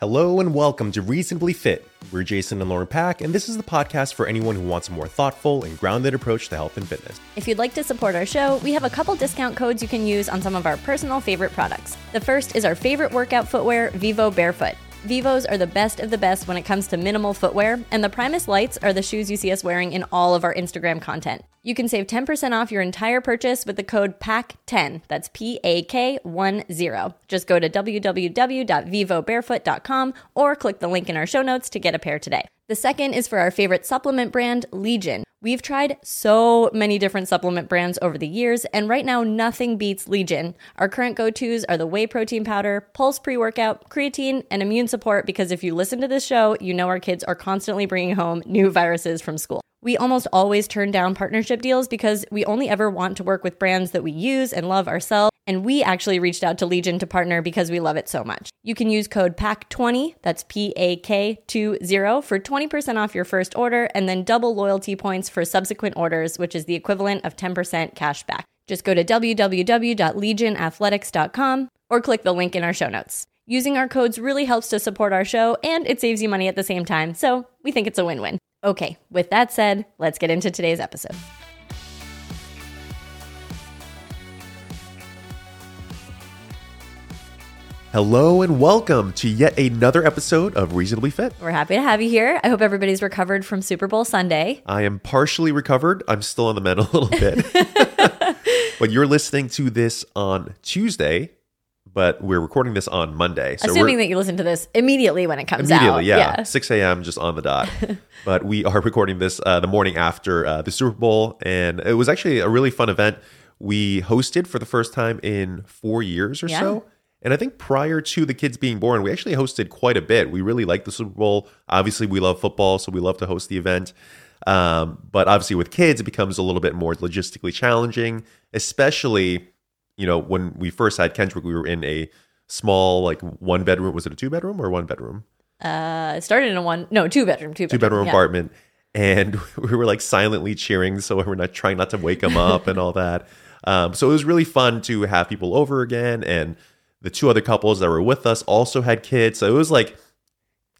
Hello and welcome to Reasonably Fit. We're Jason and Lauren Pak, and this is the podcast for anyone who wants a more thoughtful and grounded approach to health and fitness. If you'd like to support our show, we have a couple discount codes you can use on some of our personal favorite products. The first is our favorite workout footwear, Vivo Barefoot. Vivos are the best of the best when it comes to minimal footwear, and the Primus Lites are the shoes you see us wearing in all of our Instagram content. You can save 10% off your entire purchase with the code PAK10. That's P A K 1 0. Just go to www.vivobarefoot.com or click the link in our show notes to get a pair today. The second is for our favorite supplement brand, Legion. We've tried so many different supplement brands over the years, and right now nothing beats Legion. Our current go tos are the whey protein powder, pulse pre workout, creatine, and immune support because if you listen to this show, you know our kids are constantly bringing home new viruses from school. We almost always turn down partnership deals because we only ever want to work with brands that we use and love ourselves. And we actually reached out to Legion to partner because we love it so much. You can use code PAK20, that's P A K 20, for 20% off your first order and then double loyalty points for subsequent orders, which is the equivalent of 10% cash back. Just go to www.legionathletics.com or click the link in our show notes. Using our codes really helps to support our show and it saves you money at the same time, so we think it's a win win. Okay, with that said, let's get into today's episode. Hello and welcome to yet another episode of Reasonably Fit. We're happy to have you here. I hope everybody's recovered from Super Bowl Sunday. I am partially recovered. I'm still on the mend a little bit. but you're listening to this on Tuesday, but we're recording this on Monday. So Assuming that you listen to this immediately when it comes immediately, out. yeah, 6 a.m. just on the dot. but we are recording this uh, the morning after uh, the Super Bowl, and it was actually a really fun event. We hosted for the first time in four years or Yeah. so. And I think prior to the kids being born, we actually hosted quite a bit. We really liked the Super Bowl. Obviously, we love football, so we love to host the event. Um, but obviously, with kids, it becomes a little bit more logistically challenging, especially, you know, when we first had Kendrick, we were in a small, like one bedroom. Was it a two bedroom or one bedroom? Uh, it started in a one, no, two bedroom, two bedroom. two bedroom yeah. apartment and we were like silently cheering so we're not trying not to wake them up and all that um, so it was really fun to have people over again and the two other couples that were with us also had kids so it was like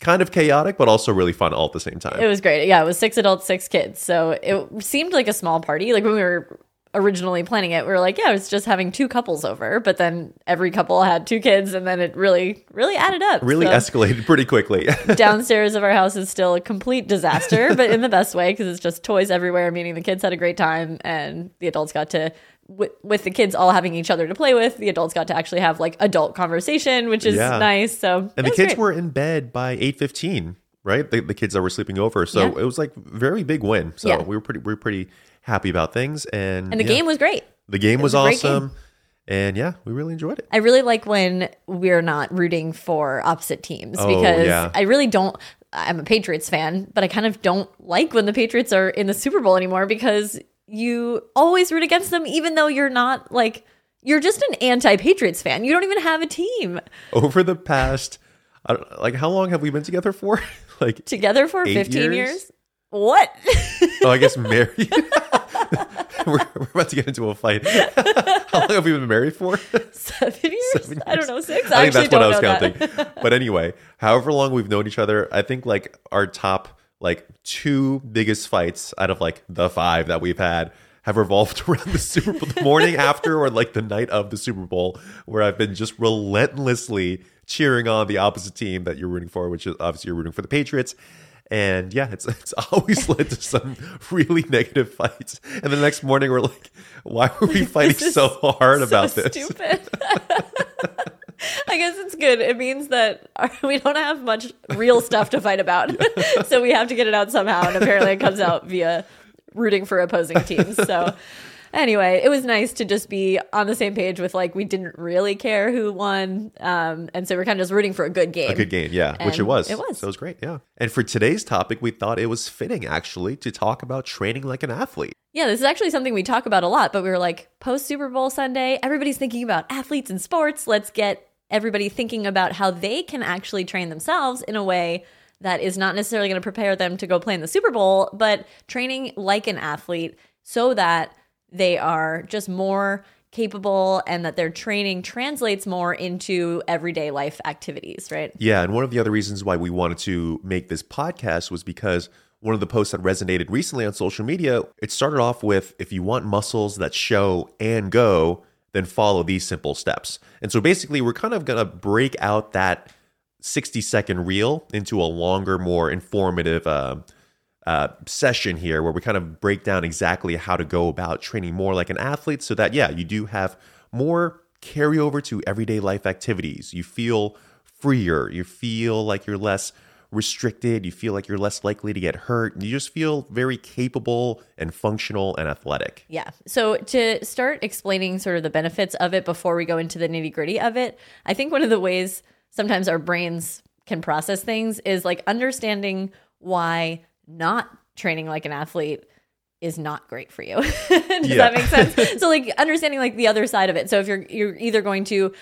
kind of chaotic but also really fun all at the same time It was great. Yeah, it was six adults, six kids. So it seemed like a small party. Like when we were originally planning it, we were like, yeah, it's just having two couples over. But then every couple had two kids, and then it really, really added up. really So escalated pretty quickly downstairs of our house is still a complete disaster, but in the best way because it's just toys everywhere. Meaning the kids had a great time, and the adults got to. With, with the kids all having each other to play with, the adults got to actually have like adult conversation, which is Yeah. nice. So and the kids great. were in bed by 8.15 right the, the kids that were sleeping over so Yeah. it was like very big win so Yeah. we were pretty we were pretty happy about things and and the yeah, game was great. the game was, was awesome and yeah we really enjoyed it I really like when we're not rooting for opposite teams Oh, because yeah. I really don't. I'm a Patriots fan, but I kind of don't like when the Patriots are in the Super Bowl anymore because you always root against them, even though you're not like you're just an anti-Patriots fan. You don't even have a team over the past like how long have we been together for like together for 15 years? years. What? oh i guess married we're, we're about to get into a fight how long have we been married for Seven years? Seven I don't know. Six. i think actually that's what i was counting but anyway however long we've known each other i think like our top like two biggest fights out of like the five that we've had have revolved around the Super Bowl, the morning after or like the night of the Super Bowl, where I've been just relentlessly cheering on the opposite team that you're rooting for, which is obviously you're rooting for the Patriots. And yeah, it's it's always led to some really negative fights. And the next morning we're like, why were we fighting so hard so about this? Stupid. I guess it's good. It means that we don't have much real stuff to fight about, so we have to get it out somehow. And apparently, it comes out via rooting for opposing teams. So. Anyway, it was nice to just be on the same page with like we didn't really care who won, um, and so we're kind of just rooting for a good game. A good game, yeah, which it was. it was. So it was great, yeah. And for today's topic, we thought it was fitting actually to talk about training like an athlete. Yeah, this is actually something we talk about a lot, but we were like, post Super Bowl Sunday, everybody's thinking about athletes and sports. Let's get everybody thinking about how they can actually train themselves in a way that is not necessarily going to prepare them to go play in the Super Bowl, but training like an athlete so that they are just more capable and that their training translates more into everyday life activities, right? Yeah, and one of the other reasons why we wanted to make this podcast was because one of the posts that resonated recently on social media, it started off with if you want muscles that show and go, then follow these simple steps. And so basically, we're kind of going to break out that 60 second reel into a longer, more informative uh, uh, session here where we kind of break down exactly how to go about training more like an athlete so that, yeah, you do have more carryover to everyday life activities. You feel freer, you feel like you're less restricted, you feel like you're less likely to get hurt, you just feel very capable and functional and athletic. Yeah. So to start explaining sort of the benefits of it before we go into the nitty gritty of it, I think one of the ways sometimes our brains can process things is like understanding why not training like an athlete is not great for you. Does Yeah. that make sense? so like understanding like the other side of it. So if you're you're either going to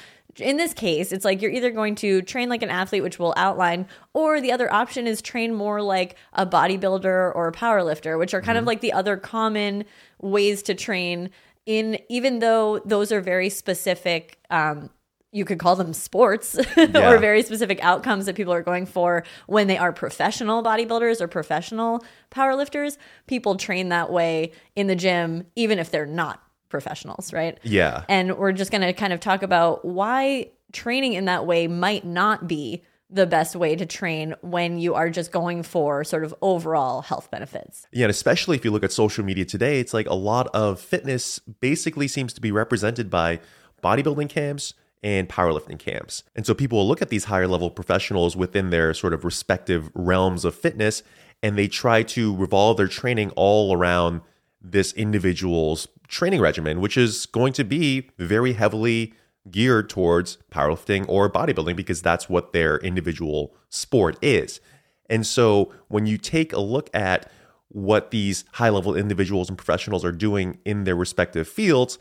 in this case, it's like you're either going to train like an athlete, which we'll outline, or the other option is train more like a bodybuilder or a power lifter, which are kind of like the other common ways to train in even though those are very specific um you could call them sports Yeah. or very specific outcomes that people are going for when they are professional bodybuilders or professional powerlifters. People train that way in the gym, even if they're not professionals, right? Yeah. And we're just going to kind of talk about why training in that way might not be the best way to train when you are just going for sort of overall health benefits. Yeah, and especially if you look at social media today, it's like a lot of fitness basically seems to be represented by bodybuilding camps and powerlifting camps. And so people will look at these higher level professionals within their sort of respective realms of fitness and they try to revolve their training all around this individual's training regimen, which is going to be very heavily geared towards powerlifting or bodybuilding because that's what their individual sport is. And so when you take a look at what these high level individuals and professionals are doing in their respective fields,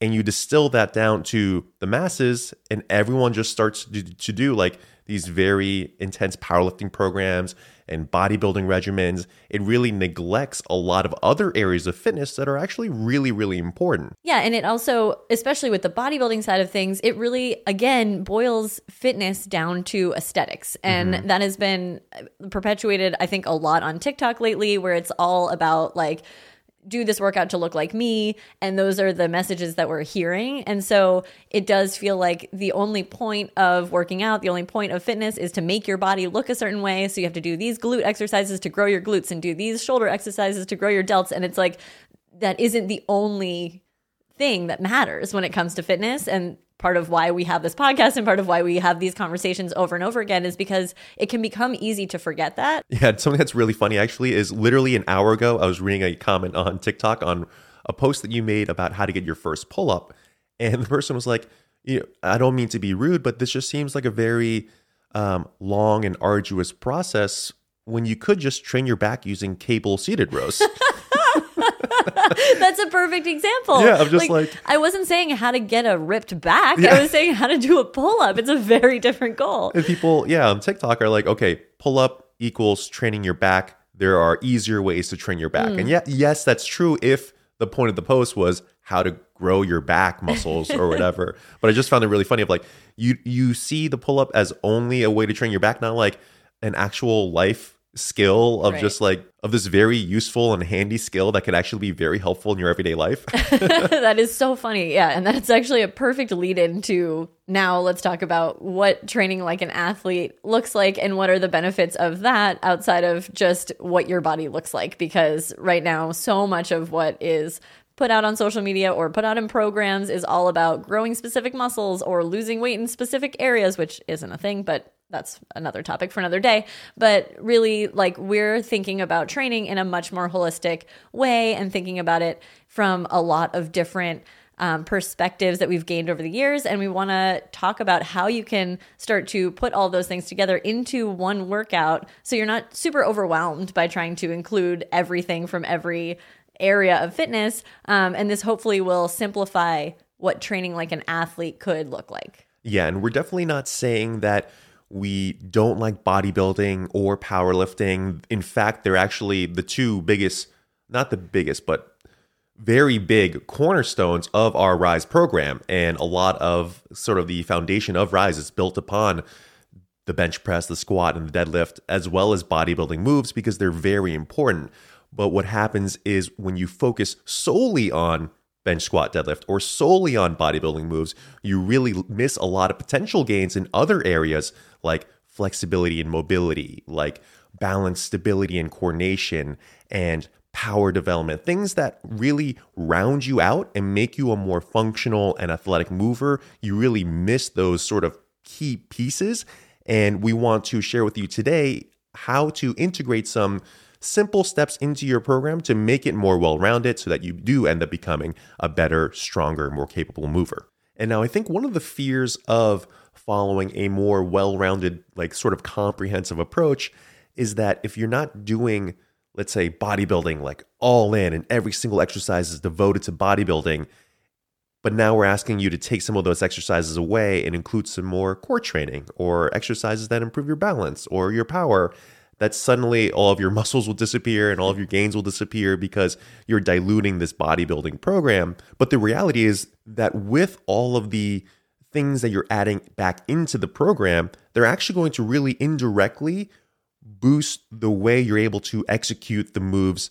and you distill that down to the masses, and everyone just starts to, to do like these very intense powerlifting programs and bodybuilding regimens, it really neglects a lot of other areas of fitness that are actually really, really important. Yeah, and it also, especially with the bodybuilding side of things, it really again boils fitness down to aesthetics. And mm-hmm. that has been perpetuated I think a lot on TikTok lately where it's all about like do this workout to look like me and those are the messages that we're hearing. And so it does feel like the only point of working out the only point of fitness is to make your body look a certain way. So you have to do these glute exercises to grow your glutes and do these shoulder exercises to grow your delts. And it's like that isn't the only thing that matters when it comes to fitness. And part of why we have this podcast and part of why we have these conversations over and over again is because it can become easy to forget that Yeah, something that's really funny actually is literally an hour ago, I was reading a comment on TikTok on a post that you made about how to get your first pull up. And the person was like, you know, I don't mean to be rude, but this just seems like a very um, long and arduous process when you could just train your back using cable seated rows. That's a perfect example. Yeah, I'm just like- I wasn't saying how to get a ripped back. I was saying how to do a pull up. It's a very different goal. and people, yeah, on TikTok are like, okay, pull up equals training your back. There are easier ways to train your back. Hmm. And yeah, yes, that's true if the point of the post was how to grow your back muscles or whatever. but I just found it really funny of like you you see the pull up as only a way to train your back, not like an actual life skill of Right. just like of this very useful and handy skill that could actually be very helpful in your everyday life. that is so funny. Yeah. And that's actually a perfect lead into now let's talk about what training like an athlete looks like and what are the benefits of that outside of just what your body looks like. Because right now, so much of what is put out on social media or put out in programs is all about growing specific muscles or losing weight in specific areas, which isn't a thing, but that's another topic for another day. But really, like, we're thinking about training in a much more holistic way and thinking about it from a lot of different um, perspectives that we've gained over the years. And we want to talk about how you can start to put all those things together into one workout so you're not super overwhelmed by trying to include everything from every area of fitness. Um, and this hopefully will simplify what training like an athlete could look like. Yeah, and we're definitely not saying that we don't like bodybuilding or powerlifting. In fact, they're actually the two biggest, not the biggest, but very big cornerstones of our Rise program. And a lot of sort of the foundation of Rise is built upon the bench press, the squat, and the deadlift, as well as bodybuilding moves because they're very important. But what happens is when you focus solely on bench squat deadlift or solely on bodybuilding moves, you really miss a lot of potential gains in other areas like flexibility and mobility, like balance, stability, and coordination, and power development, things that really round you out and make you a more functional and athletic mover. You really miss those sort of key pieces. And we want to share with you today how to integrate some simple steps into your program to make it more well rounded so that you do end up becoming a better, stronger, more capable mover. And now I think one of the fears of following a more well rounded, like sort of comprehensive approach is that if you're not doing, let's say, bodybuilding like all in and every single exercise is devoted to bodybuilding, but now we're asking you to take some of those exercises away and include some more core training or exercises that improve your balance or your power that suddenly all of your muscles will disappear and all of your gains will disappear because you're diluting this bodybuilding program. But the reality is that with all of the things that you're adding back into the program, they're actually going to really indirectly boost the way you're able to execute the moves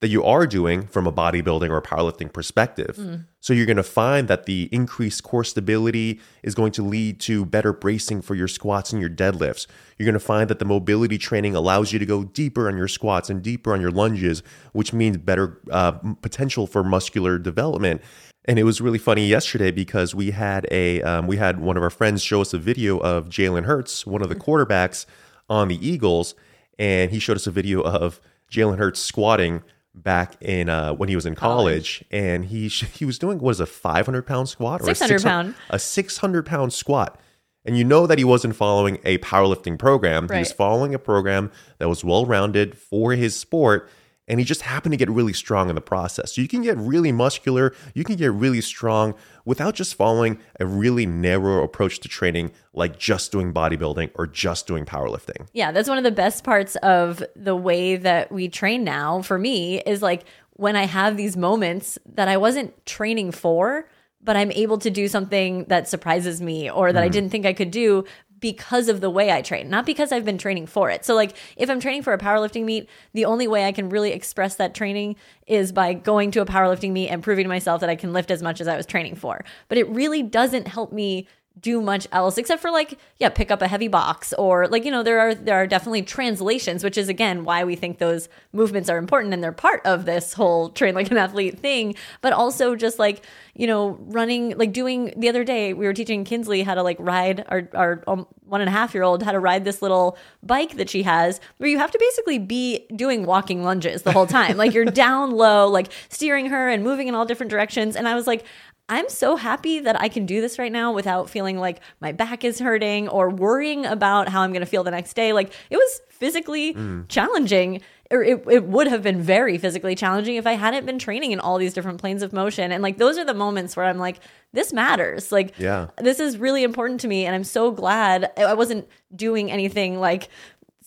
that you are doing from a bodybuilding or powerlifting perspective. Mm. So you're going to find that the increased core stability is going to lead to better bracing for your squats and your deadlifts. You're going to find that the mobility training allows you to go deeper on your squats and deeper on your lunges, which means better uh, potential for muscular development. And it was really funny yesterday because we had a um, we had one of our friends show us a video of Jalen Hurts, one of the quarterbacks on the Eagles, and he showed us a video of Jalen Hurts squatting back in uh, when he was in college, and he he was doing what is a 500 pound squat or 600 a 600 pound a 600 pound squat. And you know that he wasn't following a powerlifting program. Right. He was following a program that was well rounded for his sport and he just happened to get really strong in the process. So you can get really muscular, you can get really strong without just following a really narrow approach to training like just doing bodybuilding or just doing powerlifting. Yeah, that's one of the best parts of the way that we train now for me is like when I have these moments that I wasn't training for, but I'm able to do something that surprises me or that mm. I didn't think I could do because of the way I train, not because I've been training for it. So, like, if I'm training for a powerlifting meet, the only way I can really express that training is by going to a powerlifting meet and proving to myself that I can lift as much as I was training for. But it really doesn't help me do much else except for like yeah pick up a heavy box or like you know there are there are definitely translations which is again why we think those movements are important and they're part of this whole train like an athlete thing. But also just like you know running like doing the other day we were teaching kinsley how to like ride our our um, one and a half year old how to ride this little bike that she has where you have to basically be doing walking lunges the whole time. Like you're down low like steering her and moving in all different directions. And i was like I'm so happy that I can do this right now without feeling like my back is hurting or worrying about how I'm going to feel the next day. Like it was physically mm. challenging, or it, it would have been very physically challenging if I hadn't been training in all these different planes of motion. And like those are the moments where I'm like, this matters. Like, yeah. this is really important to me. And I'm so glad I wasn't doing anything like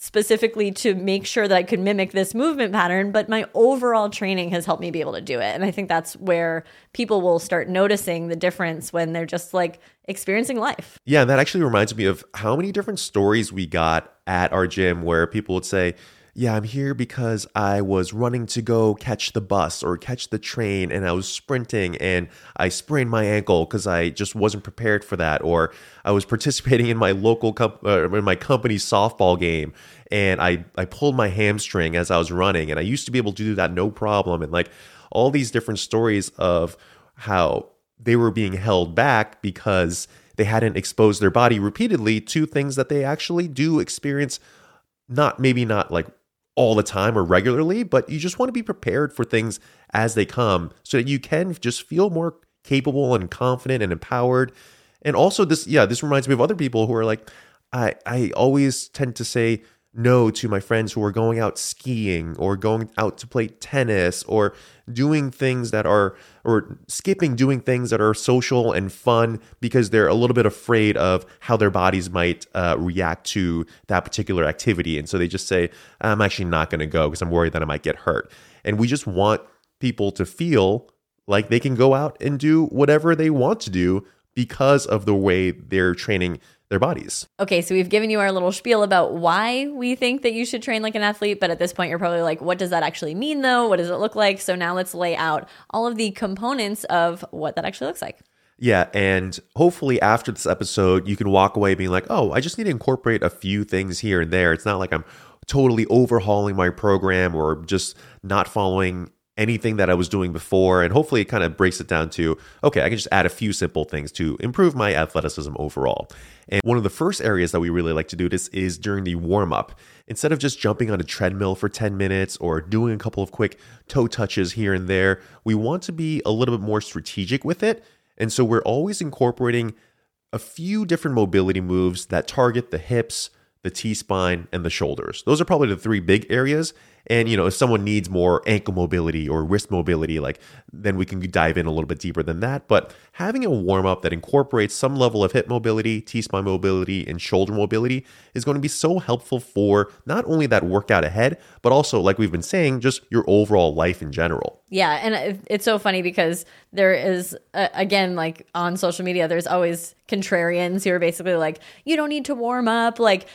specifically to make sure that I could mimic this movement pattern, but my overall training has helped me be able to do it. And I think that's where people will start noticing the difference when they're just like experiencing life. Yeah, and that actually reminds me of how many different stories we got at our gym where people would say, yeah, I'm here because I was running to go catch the bus or catch the train and I was sprinting and I sprained my ankle because I just wasn't prepared for that. Or I was participating in my local, comp- uh, in my company's softball game and I, I pulled my hamstring as I was running and I used to be able to do that no problem. And like all these different stories of how they were being held back because they hadn't exposed their body repeatedly to things that they actually do experience not maybe not like all the time or regularly, but you just want to be prepared for things as they come so that you can just feel more capable and confident and empowered. And also this yeah, this reminds me of other people who are like I I always tend to say no to my friends who are going out skiing or going out to play tennis or doing things that are or skipping doing things that are social and fun because they're a little bit afraid of how their bodies might uh, react to that particular activity. And so they just say i'm actually not going to go because i'm worried that i might get hurt. And we just want people to feel like they can go out and do whatever they want to do because of the way they're training their bodies. Okay, so we've given you our little spiel about why we think that you should train like an athlete, but at this point, you're probably like, what does that actually mean though? What does it look like? So now let's lay out all of the components of what that actually looks like. Yeah, and hopefully after this episode, you can walk away being like, oh, I just need to incorporate a few things here and there. It's not like I'm totally overhauling my program or just not following anything that I was doing before. And hopefully it kind of breaks it down to okay, I can just add a few simple things to improve my athleticism overall. And one of the first areas that we really like to do this is during the warm up. Instead of just jumping on a treadmill for 10 minutes or doing a couple of quick toe touches here and there, we want to be a little bit more strategic with it. And so we're always incorporating a few different mobility moves that target the hips, the T spine, and the shoulders. Those are probably the three big areas. And you know, if someone needs more ankle mobility or wrist mobility, like then we can dive in a little bit deeper than that. But having a warm up that incorporates some level of hip mobility, T spine mobility, and shoulder mobility is going to be so helpful for not only that workout ahead, but also, like we've been saying, just your overall life in general. Yeah, and it's so funny because there is again like on social media there's always contrarians who are basically like you don't need to warm up like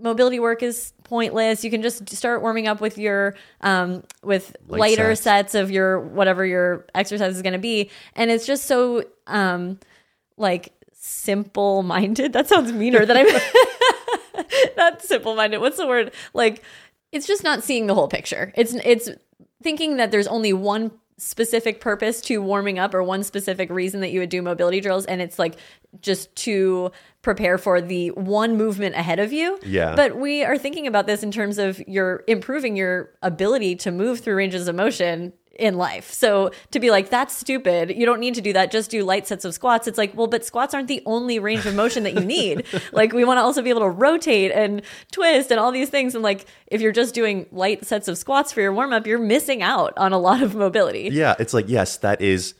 mobility work is pointless. You can just start warming up with your um with Light lighter sets. sets of your whatever your exercise is going to be. And it's just so um like simple minded that sounds meaner than i'm not simple minded what's the word? Like it's just not seeing the whole picture. It's it's thinking that there's only one specific purpose to warming up or one specific reason that you would do mobility drills and it's like just to prepare for the one movement ahead of you Yeah. but we are thinking about this in terms of your improving your ability to move through ranges of motion in life. So to be like, that's stupid. You don't need to do that. Just do light sets of squats. It's like, well, but squats aren't the only range of motion that you need. like we want to also be able to rotate and twist and all these things. And like, if you're just doing light sets of squats for your warm up, you're missing out on a lot of mobility. Yeah, it's like yes, that is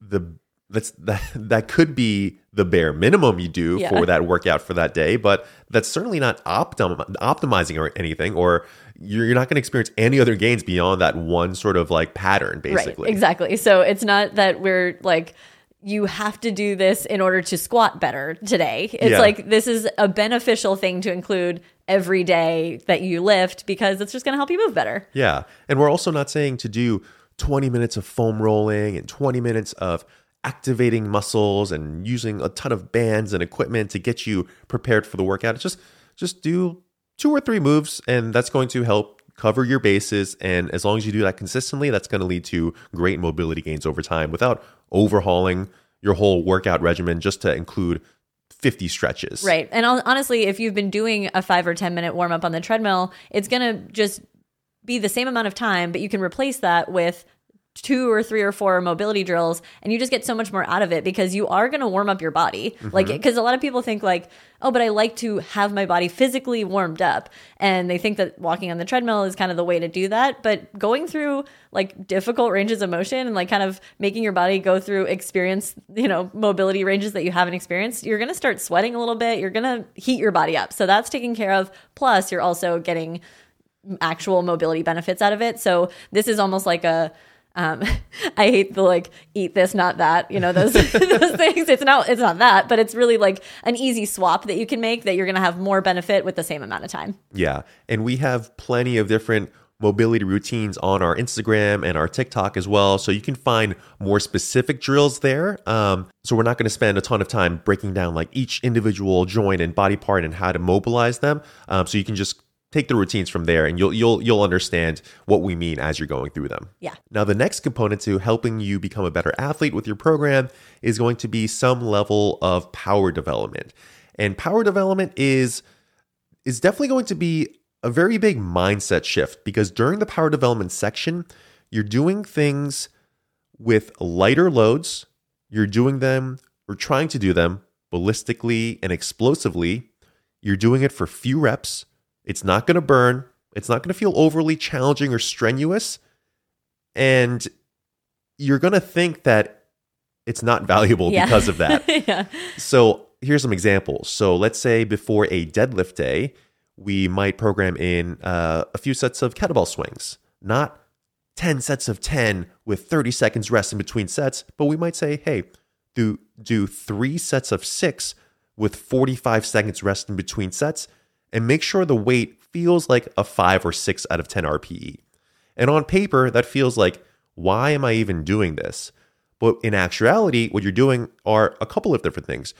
the that's that that could be the bare minimum you do Yeah. for that workout for that day, but that's certainly not optim- optimizing or anything, or you're, you're not going to experience any other gains beyond that one sort of like pattern, basically. Right, exactly. So it's not that we're like, you have to do this in order to squat better today. It's Yeah. like this is a beneficial thing to include every day that you lift because it's just going to help you move better. Yeah. And we're also not saying to do 20 minutes of foam rolling and 20 minutes of activating muscles and using a ton of bands and equipment to get you prepared for the workout. It's just just do two or three moves and that's going to help cover your bases and as long as you do that consistently, that's going to lead to great mobility gains over time without overhauling your whole workout regimen just to include 50 stretches. Right. And honestly, if you've been doing a five or 10 minute warm up on the treadmill, it's going to just be the same amount of time, but you can replace that with two or three or four mobility drills and you just get so much more out of it because you are going to warm up your body. Mm-hmm. Like because a lot of people think like oh but i like to have my body physically warmed up and they think that walking on the treadmill is kind of the way to do that but going through like difficult ranges of motion and like kind of making your body go through experience you know mobility ranges that you haven't experienced you're going to start sweating a little bit you're going to heat your body up. So that's taken care of plus you're also getting actual mobility benefits out of it. So this is almost like a um, I hate the like eat this not that you know those those things. It's not it's not that, but it's really like an easy swap that you can make that you're going to have more benefit with the same amount of time. Yeah. And we have plenty of different mobility routines on our Instagram and our TikTok as well. So you can find more specific drills there. Um, so we're not going to spend a ton of time breaking down like each individual joint and body part and how to mobilize them. Um, so you can just take the routines from there and you'll you'll you'll understand what we mean as you're going through them. Yeah. Now, the next component to helping you become a better athlete with your program is going to be some level of power development. And power development is is definitely going to be a very big mindset shift because during the power development section, you're doing things with lighter loads, you're doing them or trying to do them ballistically and explosively. You're doing it for few reps. It's not going to burn. It's not going to feel overly challenging or strenuous. And you're going to think that it's not valuable Yeah. because of that. yeah. So here's some examples. So let's say before a deadlift day, we might program in uh, a few sets of kettlebell swings, not 10 sets of 10 with 30 seconds rest in between sets, but we might say, hey, do do 3 sets of 6 with 45 seconds rest in between sets and make sure the weight feels like a 5 or 6 out of 10 RPE. And on paper, that feels like why am I even doing this? But in actuality, what you're doing are a couple of different things.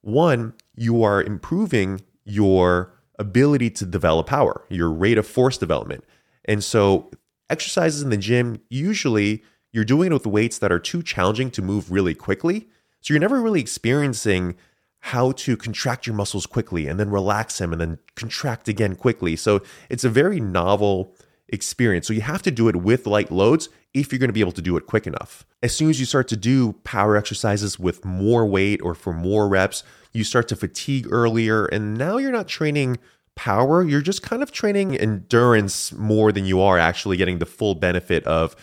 One, you are improving your ability to develop power, your rate of force development. And so, exercises in the gym, usually you're doing it with weights that are too challenging to move really quickly. So, you're never really experiencing how to contract your muscles quickly and then relax them and then contract again quickly. So, it's a very novel experience. So, you have to do it with light loads if you're going to be able to do it quick enough. As soon as you start to do power exercises with more weight or for more reps, you start to fatigue earlier. And now you're not training power, you're just kind of training endurance more than you are actually getting the full benefit of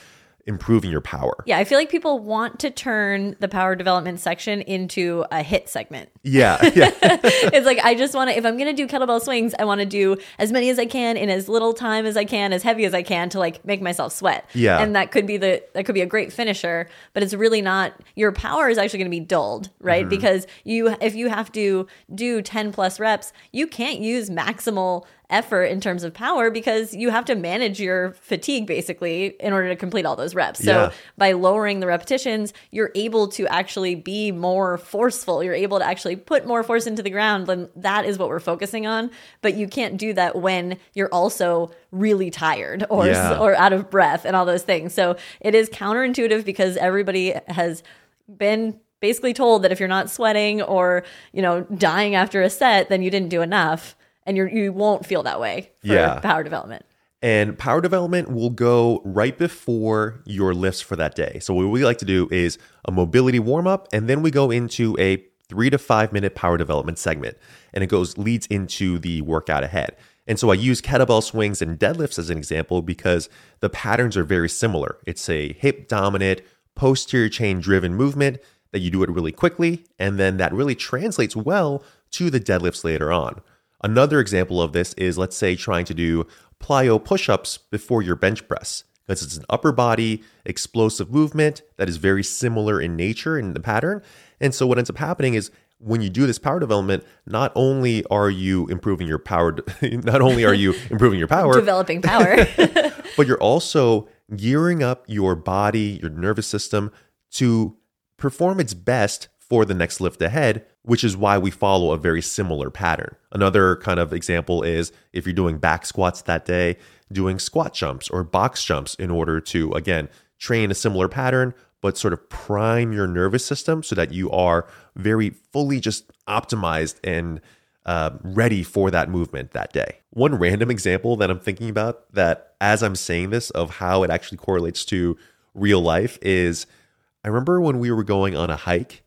improving your power. Yeah, I feel like people want to turn the power development section into a HIIT segment. Yeah. Yeah. it's like I just want to if I'm going to do kettlebell swings, I want to do as many as I can in as little time as I can, as heavy as I can to like make myself sweat. Yeah. And that could be the that could be a great finisher, but it's really not your power is actually going to be dulled, right? Mm-hmm. Because you if you have to do 10 plus reps, you can't use maximal effort in terms of power because you have to manage your fatigue basically in order to complete all those reps. So Yeah. by lowering the repetitions, you're able to actually be more forceful. You're able to actually put more force into the ground. And that is what we're focusing on. But you can't do that when you're also really tired or Yeah. or out of breath and all those things. So it is counterintuitive because everybody has been basically told that if you're not sweating or, you know, dying after a set, then you didn't do enough. And you're, you won't feel that way for Yeah. power development. And power development will go right before your lifts for that day. So, what we like to do is a mobility warm up, and then we go into a three to five minute power development segment. And it goes leads into the workout ahead. And so I use kettlebell swings and deadlifts as an example because the patterns are very similar. It's a hip dominant, posterior chain driven movement that you do it really quickly, and then that really translates well to the deadlifts later on. Another example of this is let's say trying to do plyo push ups before your bench press, because it's an upper body explosive movement that is very similar in nature in the pattern. And so what ends up happening is when you do this power development, not only are you improving your power, not only are you improving your power, Developing power. but you're also gearing up your body, your nervous system to perform its best for the next lift ahead, which is why we follow a very similar pattern. Another kind of example is if you're doing back squats that day, doing squat jumps or box jumps in order to, again, train a similar pattern, but sort of prime your nervous system so that you are very fully just optimized and uh, ready for that movement that day. One random example that I'm thinking about that as I'm saying this of how it actually correlates to real life is I remember when we were going on a hike,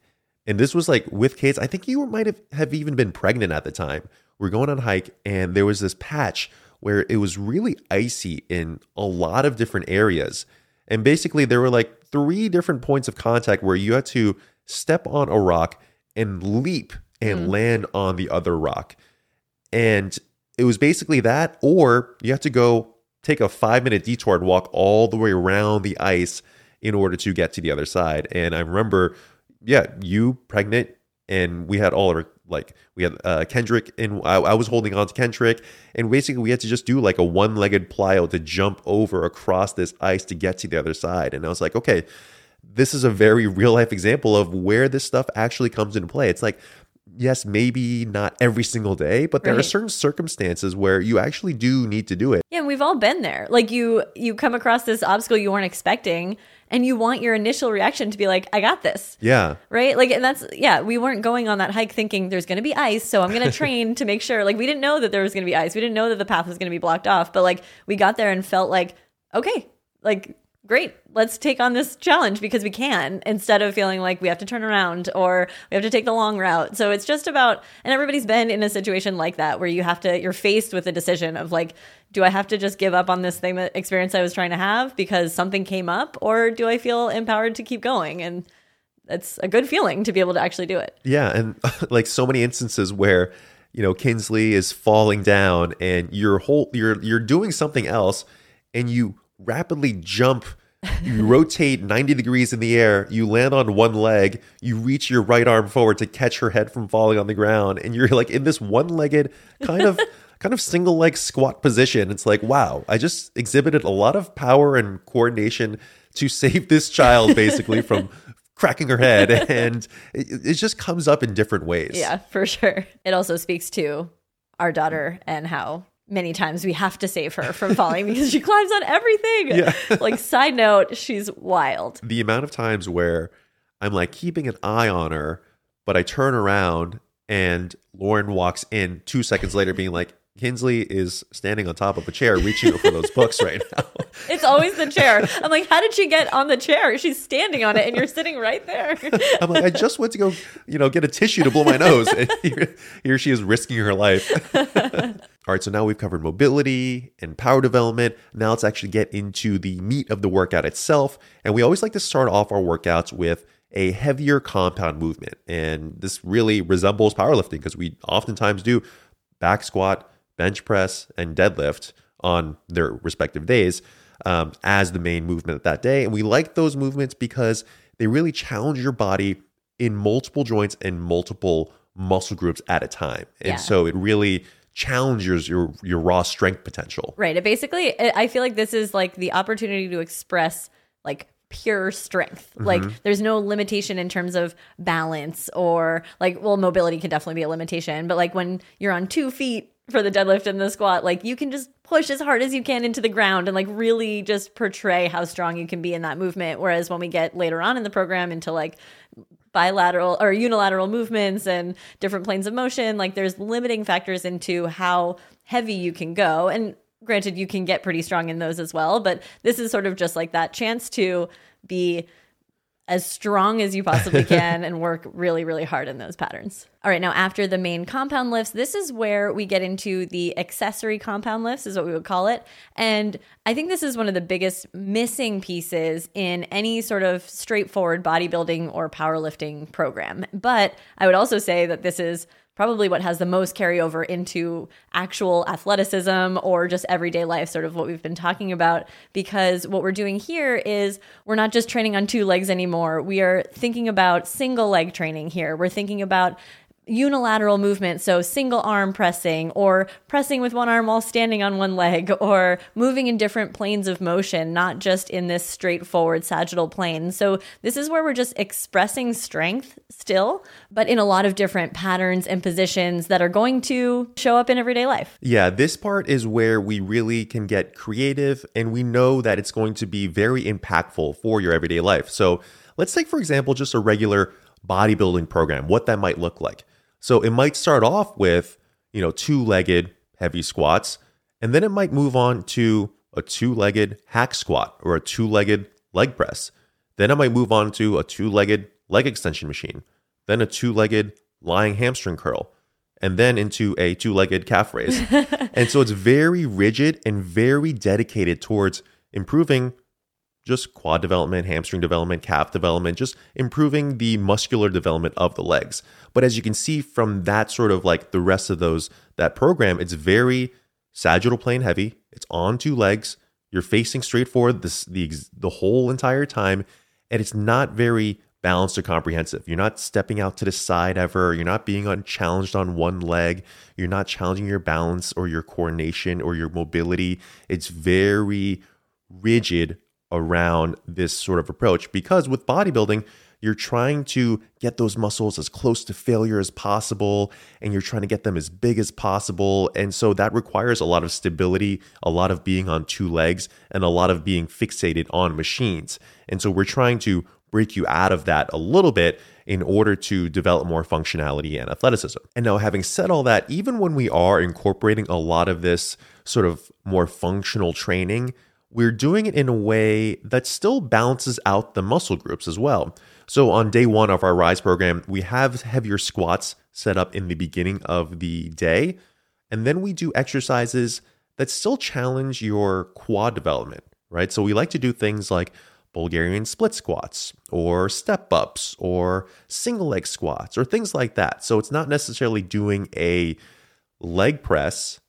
and this was like with kids. I think you might have, have even been pregnant at the time. We are going on a hike, and there was this patch where it was really icy in a lot of different areas. And basically, there were like three different points of contact where you had to step on a rock and leap and mm. land on the other rock. And it was basically that, or you had to go take a five minute detour and walk all the way around the ice in order to get to the other side. And I remember, yeah, you pregnant, and we had all our like we had uh, Kendrick, and I, I was holding on to Kendrick, and basically we had to just do like a one legged plyo to jump over across this ice to get to the other side. And I was like, okay, this is a very real life example of where this stuff actually comes into play. It's like, yes, maybe not every single day, but there are certain circumstances where you actually do need to do it. Yeah, and we've all been there. Like you you come across this obstacle you weren't expecting and you want your initial reaction to be like, I got this. Yeah. Right? Like and that's yeah, we weren't going on that hike thinking there's gonna be ice, so I'm gonna train to make sure. Like we didn't know that there was gonna be ice. We didn't know that the path was gonna be blocked off. But like we got there and felt like, okay, like great, let's take on this challenge because we can, instead of feeling like we have to turn around or we have to take the long route. So it's just about and everybody's been in a situation like that where you have to you're faced with a decision of like, do I have to just give up on this thing that experience I was trying to have because something came up, or do I feel empowered to keep going? And it's a good feeling to be able to actually do it. Yeah, and like so many instances where you know Kinsley is falling down and you're whole you're you're doing something else and you rapidly jump. You rotate 90 degrees in the air, you land on one leg, you reach your right arm forward to catch her head from falling on the ground, and you're like in this one legged kind of kind of single leg squat position. It's like, wow, I just exhibited a lot of power and coordination to save this child basically from cracking her head. And it, it just comes up in different ways. Yeah, for sure. It also speaks to our daughter and how many times we have to save her from falling because she climbs on everything. Yeah. like, side note, she's wild. The amount of times where I'm like keeping an eye on her, but I turn around and Lauren walks in two seconds later being like, Kinsley is standing on top of a chair reaching for those books right now. It's always the chair. I'm like, how did she get on the chair? She's standing on it and you're sitting right there. I'm like, I just went to go, you know, get a tissue to blow my nose. And here, here she is risking her life. All right, so now we've covered mobility and power development. Now let's actually get into the meat of the workout itself. And we always like to start off our workouts with a heavier compound movement. And this really resembles powerlifting because we oftentimes do back squat, bench press, and deadlift on their respective days um, as the main movement that day. And we like those movements because they really challenge your body in multiple joints and multiple muscle groups at a time. And Yeah. so it really challenges your your raw strength potential. Right. It basically, I I feel like this is like the opportunity to express like pure strength. Like there's no limitation in terms of balance or like, well, mobility can definitely be a limitation, but like when you're on two feet for the deadlift and the squat, like you can just push as hard as you can into the ground and like really just portray how strong you can be in that movement. Whereas when we get later on in the program into like bilateral or unilateral movements and different planes of motion like there's limiting factors into how heavy you can go and granted you can get pretty strong in those as well but this is sort of just like that chance to be as strong as you possibly can and work really, really hard in those patterns. All right, now after the main compound lifts, this is where we get into the accessory compound lifts, is what we would call it. And I think this is one of the biggest missing pieces in any sort of straightforward bodybuilding or powerlifting program. But I would also say that this is probably what has the most carryover into actual athleticism or just everyday life, sort of what we've been talking about. Because what we're doing here is we're not just training on two legs anymore. We are thinking about single leg training here. We're thinking about unilateral movement, so single arm pressing, or pressing with one arm while standing on one leg, or moving in different planes of motion, not just in this straightforward sagittal plane. So, this is where we're just expressing strength still, but in a lot of different patterns and positions that are going to show up in everyday life. Yeah, this part is where we really can get creative and we know that it's going to be very impactful for your everyday life. So, let's take, for example, just a regular bodybuilding program, what that might look like. So, it might start off with, you know, two legged heavy squats, and then it might move on to a two legged hack squat or a two legged leg press. Then it might move on to a two legged leg extension machine, then a two legged lying hamstring curl, and then into a two legged calf raise. and so it's very rigid and very dedicated towards improving just quad development, hamstring development, calf development, just improving the muscular development of the legs. But as you can see from that sort of like the rest of those, that program, it's very sagittal plane heavy. It's on two legs. You're facing straight forward this, the, the whole entire time. And it's not very balanced or comprehensive. You're not stepping out to the side ever. You're not being unchallenged on one leg. You're not challenging your balance or your coordination or your mobility. It's very rigid around this sort of approach because with bodybuilding, you're trying to get those muscles as close to failure as possible and you're trying to get them as big as possible. And so that requires a lot of stability, a lot of being on two legs, and a lot of being fixated on machines. And so we're trying to break you out of that a little bit in order to develop more functionality and athleticism. And now, having said all that, even when we are incorporating a lot of this sort of more functional training, we're doing it in a way that still balances out the muscle groups as well. So, on day one of our RISE program, we have heavier squats set up in the beginning of the day. And then we do exercises that still challenge your quad development, right? So, we like to do things like Bulgarian split squats or step ups or single leg squats or things like that. So, it's not necessarily doing a leg press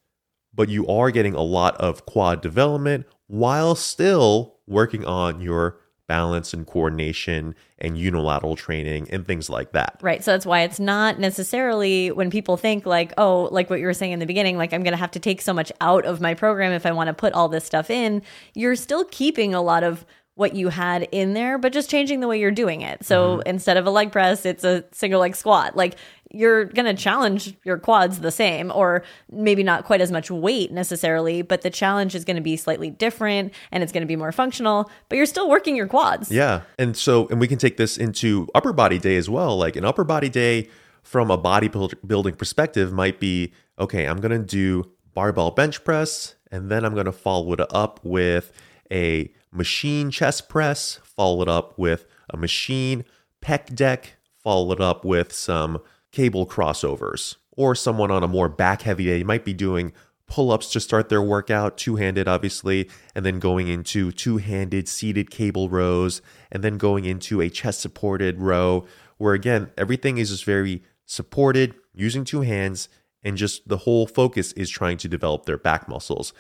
but you are getting a lot of quad development while still working on your balance and coordination and unilateral training and things like that. Right. So that's why it's not necessarily when people think like, oh, like what you were saying in the beginning, like I'm going to have to take so much out of my program if I want to put all this stuff in, you're still keeping a lot of what you had in there, but just changing the way you're doing it. So mm-hmm. instead of a leg press, it's a single leg squat. Like you're going to challenge your quads the same, or maybe not quite as much weight necessarily, but the challenge is going to be slightly different and it's going to be more functional, but you're still working your quads. Yeah. And so, and we can take this into upper body day as well. Like an upper body day from a bodybuilding perspective might be okay, I'm going to do barbell bench press, and then I'm going to follow it up with a machine chest press, follow it up with a machine pec deck, follow it up with some cable crossovers. Or someone on a more back heavy day might be doing pull ups to start their workout, two handed, obviously, and then going into two handed seated cable rows, and then going into a chest supported row, where again, everything is just very supported using two hands, and just the whole focus is trying to develop their back muscles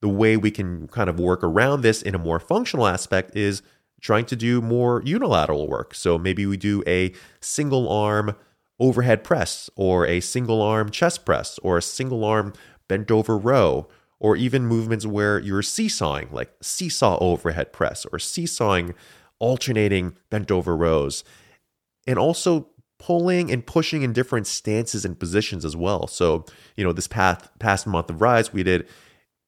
the way we can kind of work around this in a more functional aspect is trying to do more unilateral work. So maybe we do a single arm overhead press or a single arm chest press or a single arm bent over row or even movements where you're seesawing like seesaw overhead press or seesawing alternating bent over rows and also pulling and pushing in different stances and positions as well. So, you know, this past past month of rise we did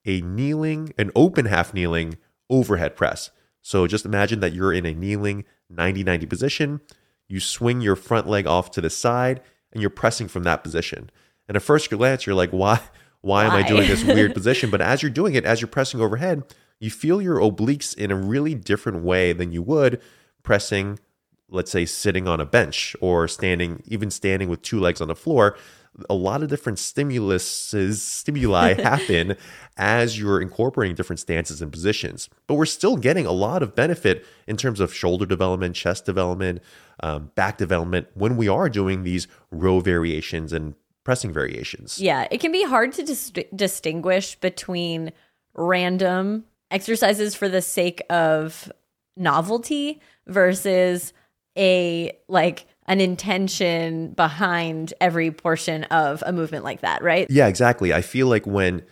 a kneeling, an open half kneeling overhead press. So just imagine that you're in a kneeling 90 90 position. You swing your front leg off to the side and you're pressing from that position. And at first glance, you're like, why? Why, why? am I doing this weird position? But as you're doing it, as you're pressing overhead, you feel your obliques in a really different way than you would pressing, let's say, sitting on a bench or standing, even standing with two legs on the floor a lot of different stimuluses, stimuli happen as you're incorporating different stances and positions. But we're still getting a lot of benefit in terms of shoulder development, chest development, um, back development when we are doing these row variations and pressing variations. Yeah, it can be hard to dis- distinguish between random exercises for the sake of novelty versus a like an intention behind every portion of a movement like that, right? Yeah, exactly. I feel like when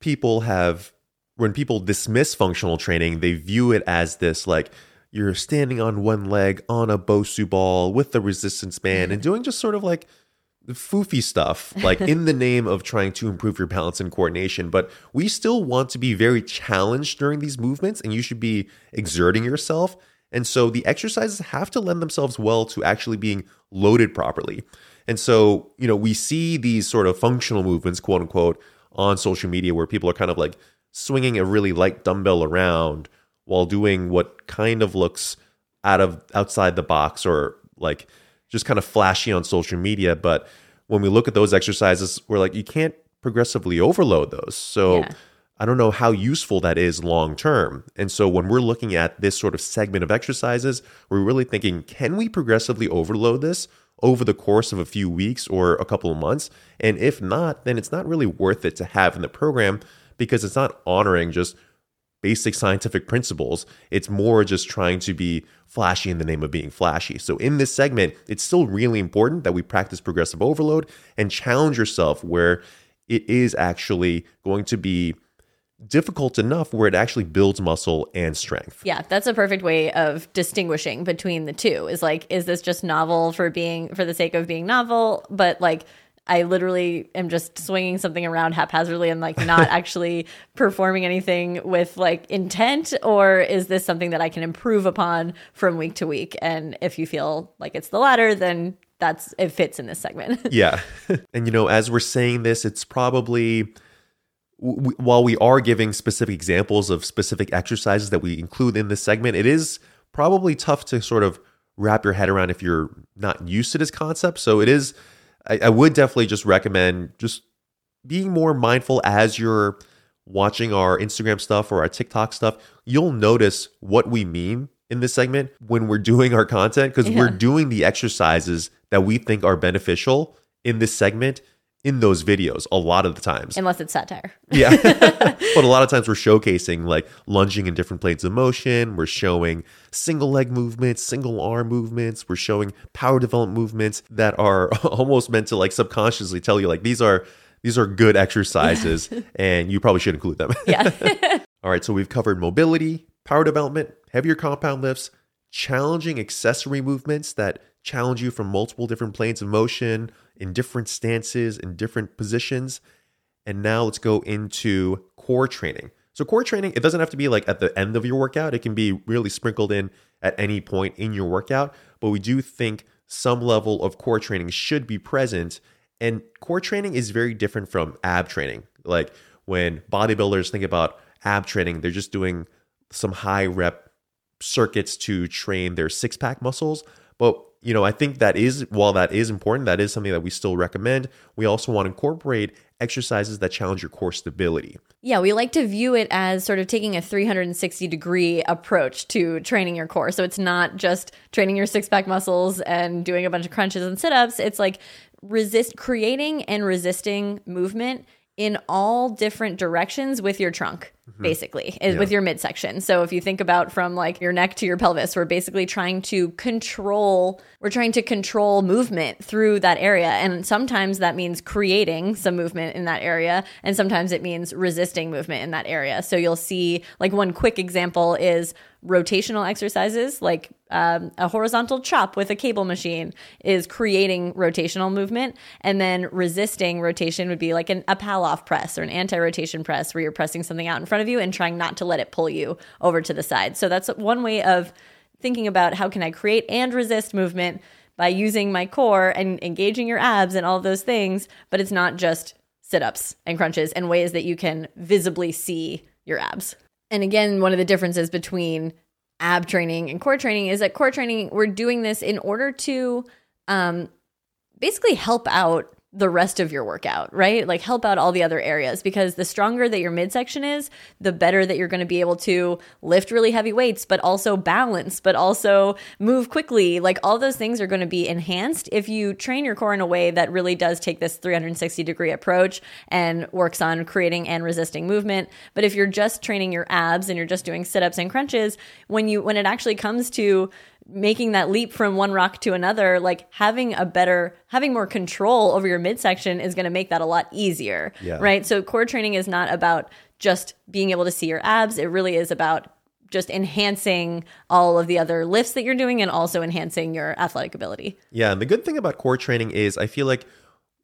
people have when people dismiss functional training, they view it as this like you're standing on one leg on a Bosu ball with the resistance band and mm-hmm. doing just sort of like the foofy stuff, like in the name of trying to improve your balance and coordination. But we still want to be very challenged during these movements, and you should be exerting yourself. And so the exercises have to lend themselves well to actually being loaded properly. And so, you know, we see these sort of functional movements, quote unquote, on social media where people are kind of like swinging a really light dumbbell around while doing what kind of looks out of outside the box or like just kind of flashy on social media. But when we look at those exercises, we're like, you can't progressively overload those. So, yeah. I don't know how useful that is long term. And so when we're looking at this sort of segment of exercises, we're really thinking, can we progressively overload this over the course of a few weeks or a couple of months? And if not, then it's not really worth it to have in the program because it's not honoring just basic scientific principles. It's more just trying to be flashy in the name of being flashy. So in this segment, it's still really important that we practice progressive overload and challenge yourself where it is actually going to be difficult enough where it actually builds muscle and strength. Yeah, that's a perfect way of distinguishing between the two. Is like is this just novel for being for the sake of being novel, but like I literally am just swinging something around haphazardly and like not actually performing anything with like intent or is this something that I can improve upon from week to week and if you feel like it's the latter then that's it fits in this segment. yeah. And you know as we're saying this it's probably w- while we are giving specific examples of specific exercises that we include in this segment, it is probably tough to sort of wrap your head around if you're not used to this concept. So it is, I, I would definitely just recommend just being more mindful as you're watching our Instagram stuff or our TikTok stuff. You'll notice what we mean in this segment when we're doing our content because yeah. we're doing the exercises that we think are beneficial in this segment in those videos a lot of the times. Unless it's satire. Yeah. but a lot of times we're showcasing like lunging in different planes of motion. We're showing single leg movements, single arm movements. We're showing power development movements that are almost meant to like subconsciously tell you like these are these are good exercises and you probably should include them. Yeah. All right, so we've covered mobility, power development, heavier compound lifts, challenging accessory movements that challenge you from multiple different planes of motion in different stances, in different positions. And now let's go into core training. So, core training, it doesn't have to be like at the end of your workout, it can be really sprinkled in at any point in your workout. But we do think some level of core training should be present. And core training is very different from ab training. Like when bodybuilders think about ab training, they're just doing some high rep circuits to train their six pack muscles. But you know, I think that is while that is important, that is something that we still recommend. We also want to incorporate exercises that challenge your core stability. Yeah, we like to view it as sort of taking a 360 degree approach to training your core. So it's not just training your six pack muscles and doing a bunch of crunches and sit ups. It's like resist creating and resisting movement in all different directions with your trunk mm-hmm. basically is with your midsection. So if you think about from like your neck to your pelvis we're basically trying to control we're trying to control movement through that area. And sometimes that means creating some movement in that area and sometimes it means resisting movement in that area. So you'll see like one quick example is rotational exercises like um, a horizontal chop with a cable machine is creating rotational movement. And then resisting rotation would be like an, a Pallof press or an anti-rotation press where you're pressing something out in front of you and trying not to let it pull you over to the side. So that's one way of thinking about how can i create and resist movement by using my core and engaging your abs and all those things but it's not just sit-ups and crunches and ways that you can visibly see your abs. And again, one of the differences between ab training and core training is that core training, we're doing this in order to um, basically help out the rest of your workout, right? Like help out all the other areas because the stronger that your midsection is, the better that you're going to be able to lift really heavy weights, but also balance, but also move quickly. Like all those things are going to be enhanced if you train your core in a way that really does take this 360 degree approach and works on creating and resisting movement. But if you're just training your abs and you're just doing sit ups and crunches, when you, when it actually comes to making that leap from one rock to another, like having a better, having more control over your midsection is going to make that a lot easier. Yeah. Right. So core training is not about just being able to see your abs. It really is about just enhancing all of the other lifts that you're doing and also enhancing your athletic ability. Yeah, and the good thing about core training is I feel like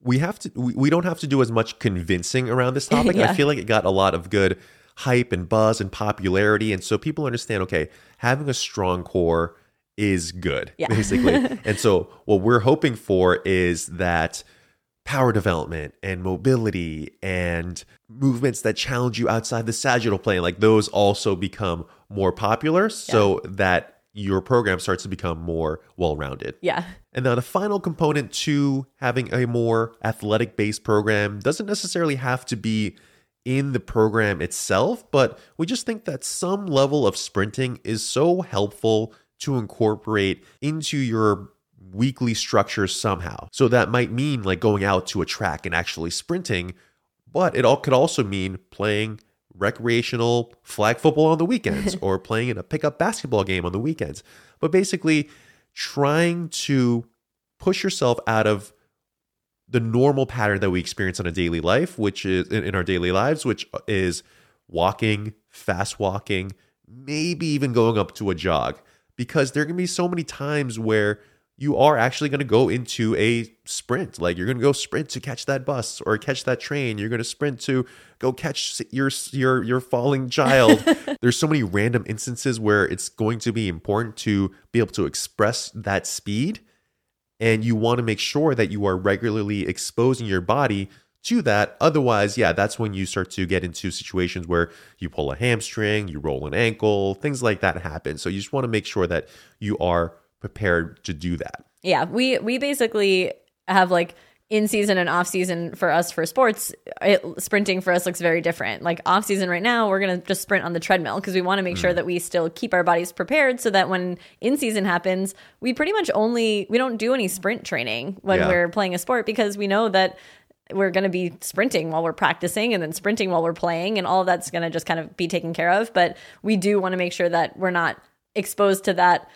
we have to we, we don't have to do as much convincing around this topic. Yeah. I feel like it got a lot of good hype and buzz and popularity and so people understand okay, having a strong core is good Yeah. basically. and so what we're hoping for is that power development and mobility and movements that challenge you outside the sagittal plane like those also become more popular so that your program starts to become more well-rounded. Yeah. And now the final component to having a more athletic based program doesn't necessarily have to be in the program itself, but we just think that some level of sprinting is so helpful to incorporate into your weekly structure somehow. So that might mean like going out to a track and actually sprinting, but it all could also mean playing recreational flag football on the weekends or playing in a pickup basketball game on the weekends. But basically trying to push yourself out of the normal pattern that we experience in a daily life, which is in, in our daily lives, which uh, is walking, fast walking, maybe even going up to a jog, because there can be so many times where you are actually going to go into a sprint. Like you're going to go sprint to catch that bus or catch that train. You're going to sprint to go catch your your your falling child. There's so many random instances where it's going to be important to be able to express that speed and you want to make sure that you are regularly exposing your body to that. Otherwise, yeah, that's when you start to get into situations where you pull a hamstring, you roll an ankle, things like that happen. So you just want to make sure that you are prepared to do that. Yeah, we we basically have like in season and off season for us for sports. It, sprinting for us looks very different. Like off season right now, we're gonna just sprint on the treadmill because we want to make sure mm. that we still keep our bodies prepared so that when in season happens, we pretty much only we don't do any sprint training when Yeah. we're playing a sport because we know that we're going to be sprinting while we're practicing and then sprinting while we're playing and all that's going to just kind of be taken care of but we do want to make sure that we're not exposed to that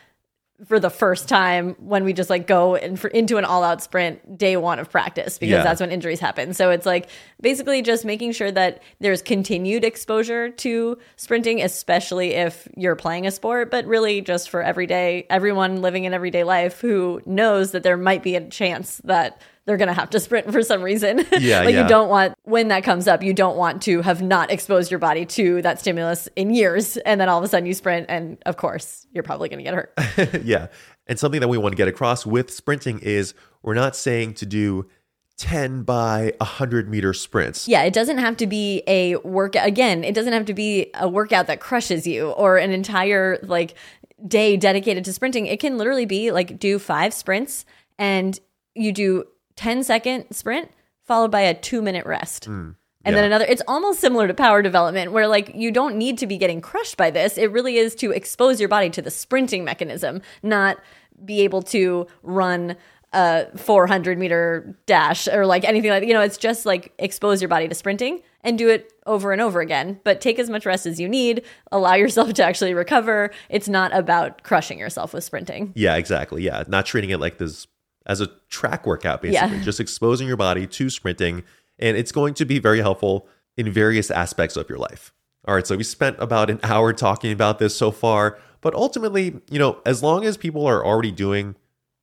for the first time when we just like go in for, into an all out sprint day one of practice because Yeah. that's when injuries happen. So it's like basically just making sure that there's continued exposure to sprinting, especially if you're playing a sport, but really just for everyday, everyone living in everyday life who knows that there might be a chance that they're going to have to sprint for some reason. Yeah, like yeah. you don't want, when that comes up, you don't want to have not exposed your body to that stimulus in years. And then all of a sudden you sprint. And of course, you're probably going to get hurt. yeah. And something that we want to get across with sprinting is we're not saying to do 10 by 100 meter sprints. Yeah, it doesn't have to be a workout. Again, it doesn't have to be a workout that crushes you or an entire like day dedicated to sprinting. It can literally be like do five sprints and you do 10 second sprint followed by a two minute rest. Mm, and then another, it's almost similar to power development where like you don't need to be getting crushed by this. It really is to expose your body to the sprinting mechanism, not be able to run a 400 meter dash or like anything like that. you know it's just like expose your body to sprinting and do it over and over again but take as much rest as you need allow yourself to actually recover it's not about crushing yourself with sprinting Yeah, exactly. Yeah. Not treating it like this as a track workout, basically. Yeah. Just exposing your body to sprinting. And it's going to be very helpful in various aspects of your life. All right. So we spent about an hour talking about this so far. But ultimately, you know, as long as people are already doing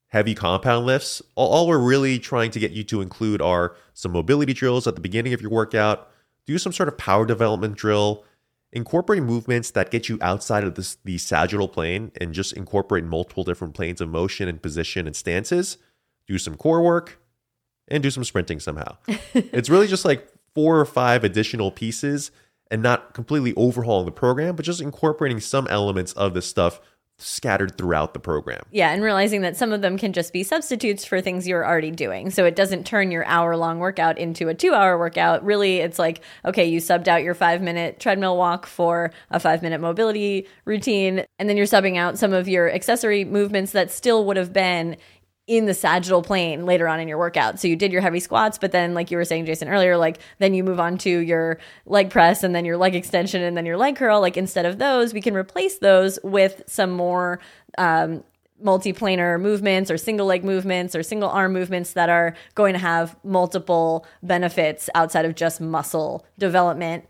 heavy compound lifts, all, all we're really trying to get you to include are some mobility drills at the beginning of your workout, do some sort of power development drill, incorporate movements that get you outside of this, the sagittal plane and just incorporate multiple different planes of motion and position and stances, do some core work, and do some sprinting somehow. it's really just like four or five additional pieces and not completely overhauling the program, but just incorporating some elements of this stuff scattered throughout the program. yeah and realizing that some of them can just be substitutes for things you're already doing so it doesn't turn your hour long workout into a two hour workout really it's like okay you subbed out your five minute treadmill walk for a five minute mobility routine and then you're subbing out some of your accessory movements that still would have been in the sagittal plane later on in your workout. So you did your heavy squats, but then like you were saying Jason earlier, like then you move on to your leg press and then your leg extension and then your leg curl. Like instead of those, we can replace those with some more um multiplanar movements or single leg movements or single arm movements that are going to have multiple benefits outside of just muscle development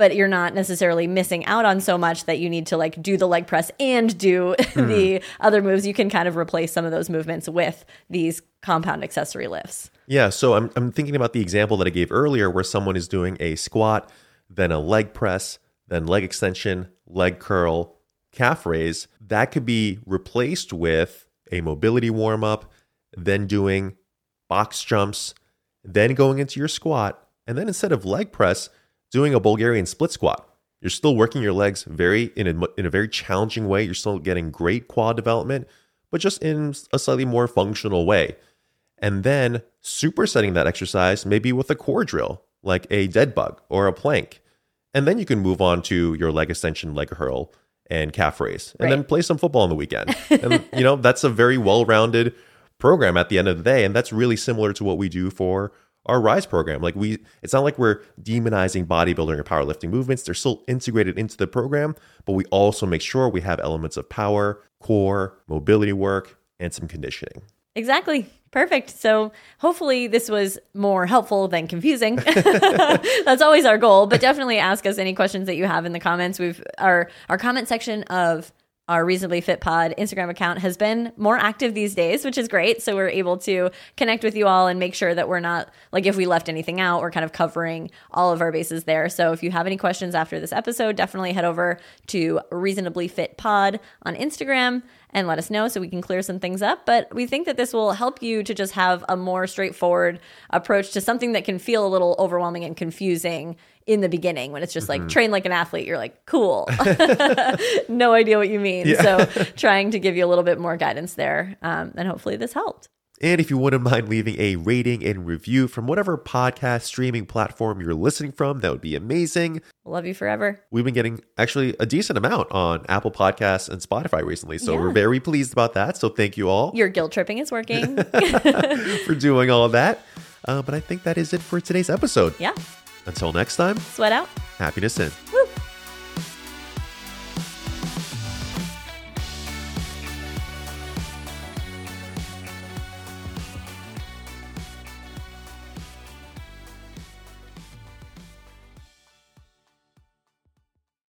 but you're not necessarily missing out on so much that you need to like do the leg press and do the mm. other moves. You can kind of replace some of those movements with these compound accessory lifts. Yeah, so I'm, I'm thinking about the example that I gave earlier where someone is doing a squat, then a leg press, then leg extension, leg curl, calf raise. That could be replaced with a mobility warm up, then doing box jumps, then going into your squat, and then instead of leg press, doing a Bulgarian split squat. You're still working your legs very in a, in a very challenging way. You're still getting great quad development, but just in a slightly more functional way. And then supersetting that exercise maybe with a core drill like a dead bug or a plank. And then you can move on to your leg extension leg curl and calf raise. And then play some football on the weekend. And you know that's a very well-rounded program at the end of the day. And that's really similar to what we do for our rise program like we it's not like we're demonizing bodybuilding or powerlifting movements they're still integrated into the program but we also make sure we have elements of power core mobility work and some conditioning Exactly. Perfect. So hopefully this was more helpful than confusing. That's always our goal, but definitely ask us any questions that you have in the comments. We've our our comment section of our reasonably fit pod Instagram account has been more active these days, which is great. So we're able to connect with you all and make sure that we're not like if we left anything out, we're kind of covering all of our bases there. So if you have any questions after this episode, definitely head over to reasonably fit pod on Instagram and let us know so we can clear some things up. But we think that this will help you to just have a more straightforward approach to something that can feel a little overwhelming and confusing in the beginning when it's just like train like an athlete. You're like, cool. no idea what you mean. So trying to give you a little bit more guidance there. Um, and hopefully this helped. And if you wouldn't mind leaving a rating and review from whatever podcast streaming platform you're listening from, that would be amazing. Love you forever. We've been getting actually a decent amount on Apple Podcasts and Spotify recently. So Yeah. we're very pleased about that. So thank you all Your guilt tripping is working. for doing all of that. Uh, but I think that is it for today's episode. Yeah. Until next time, Sweat out. happiness in. Woo!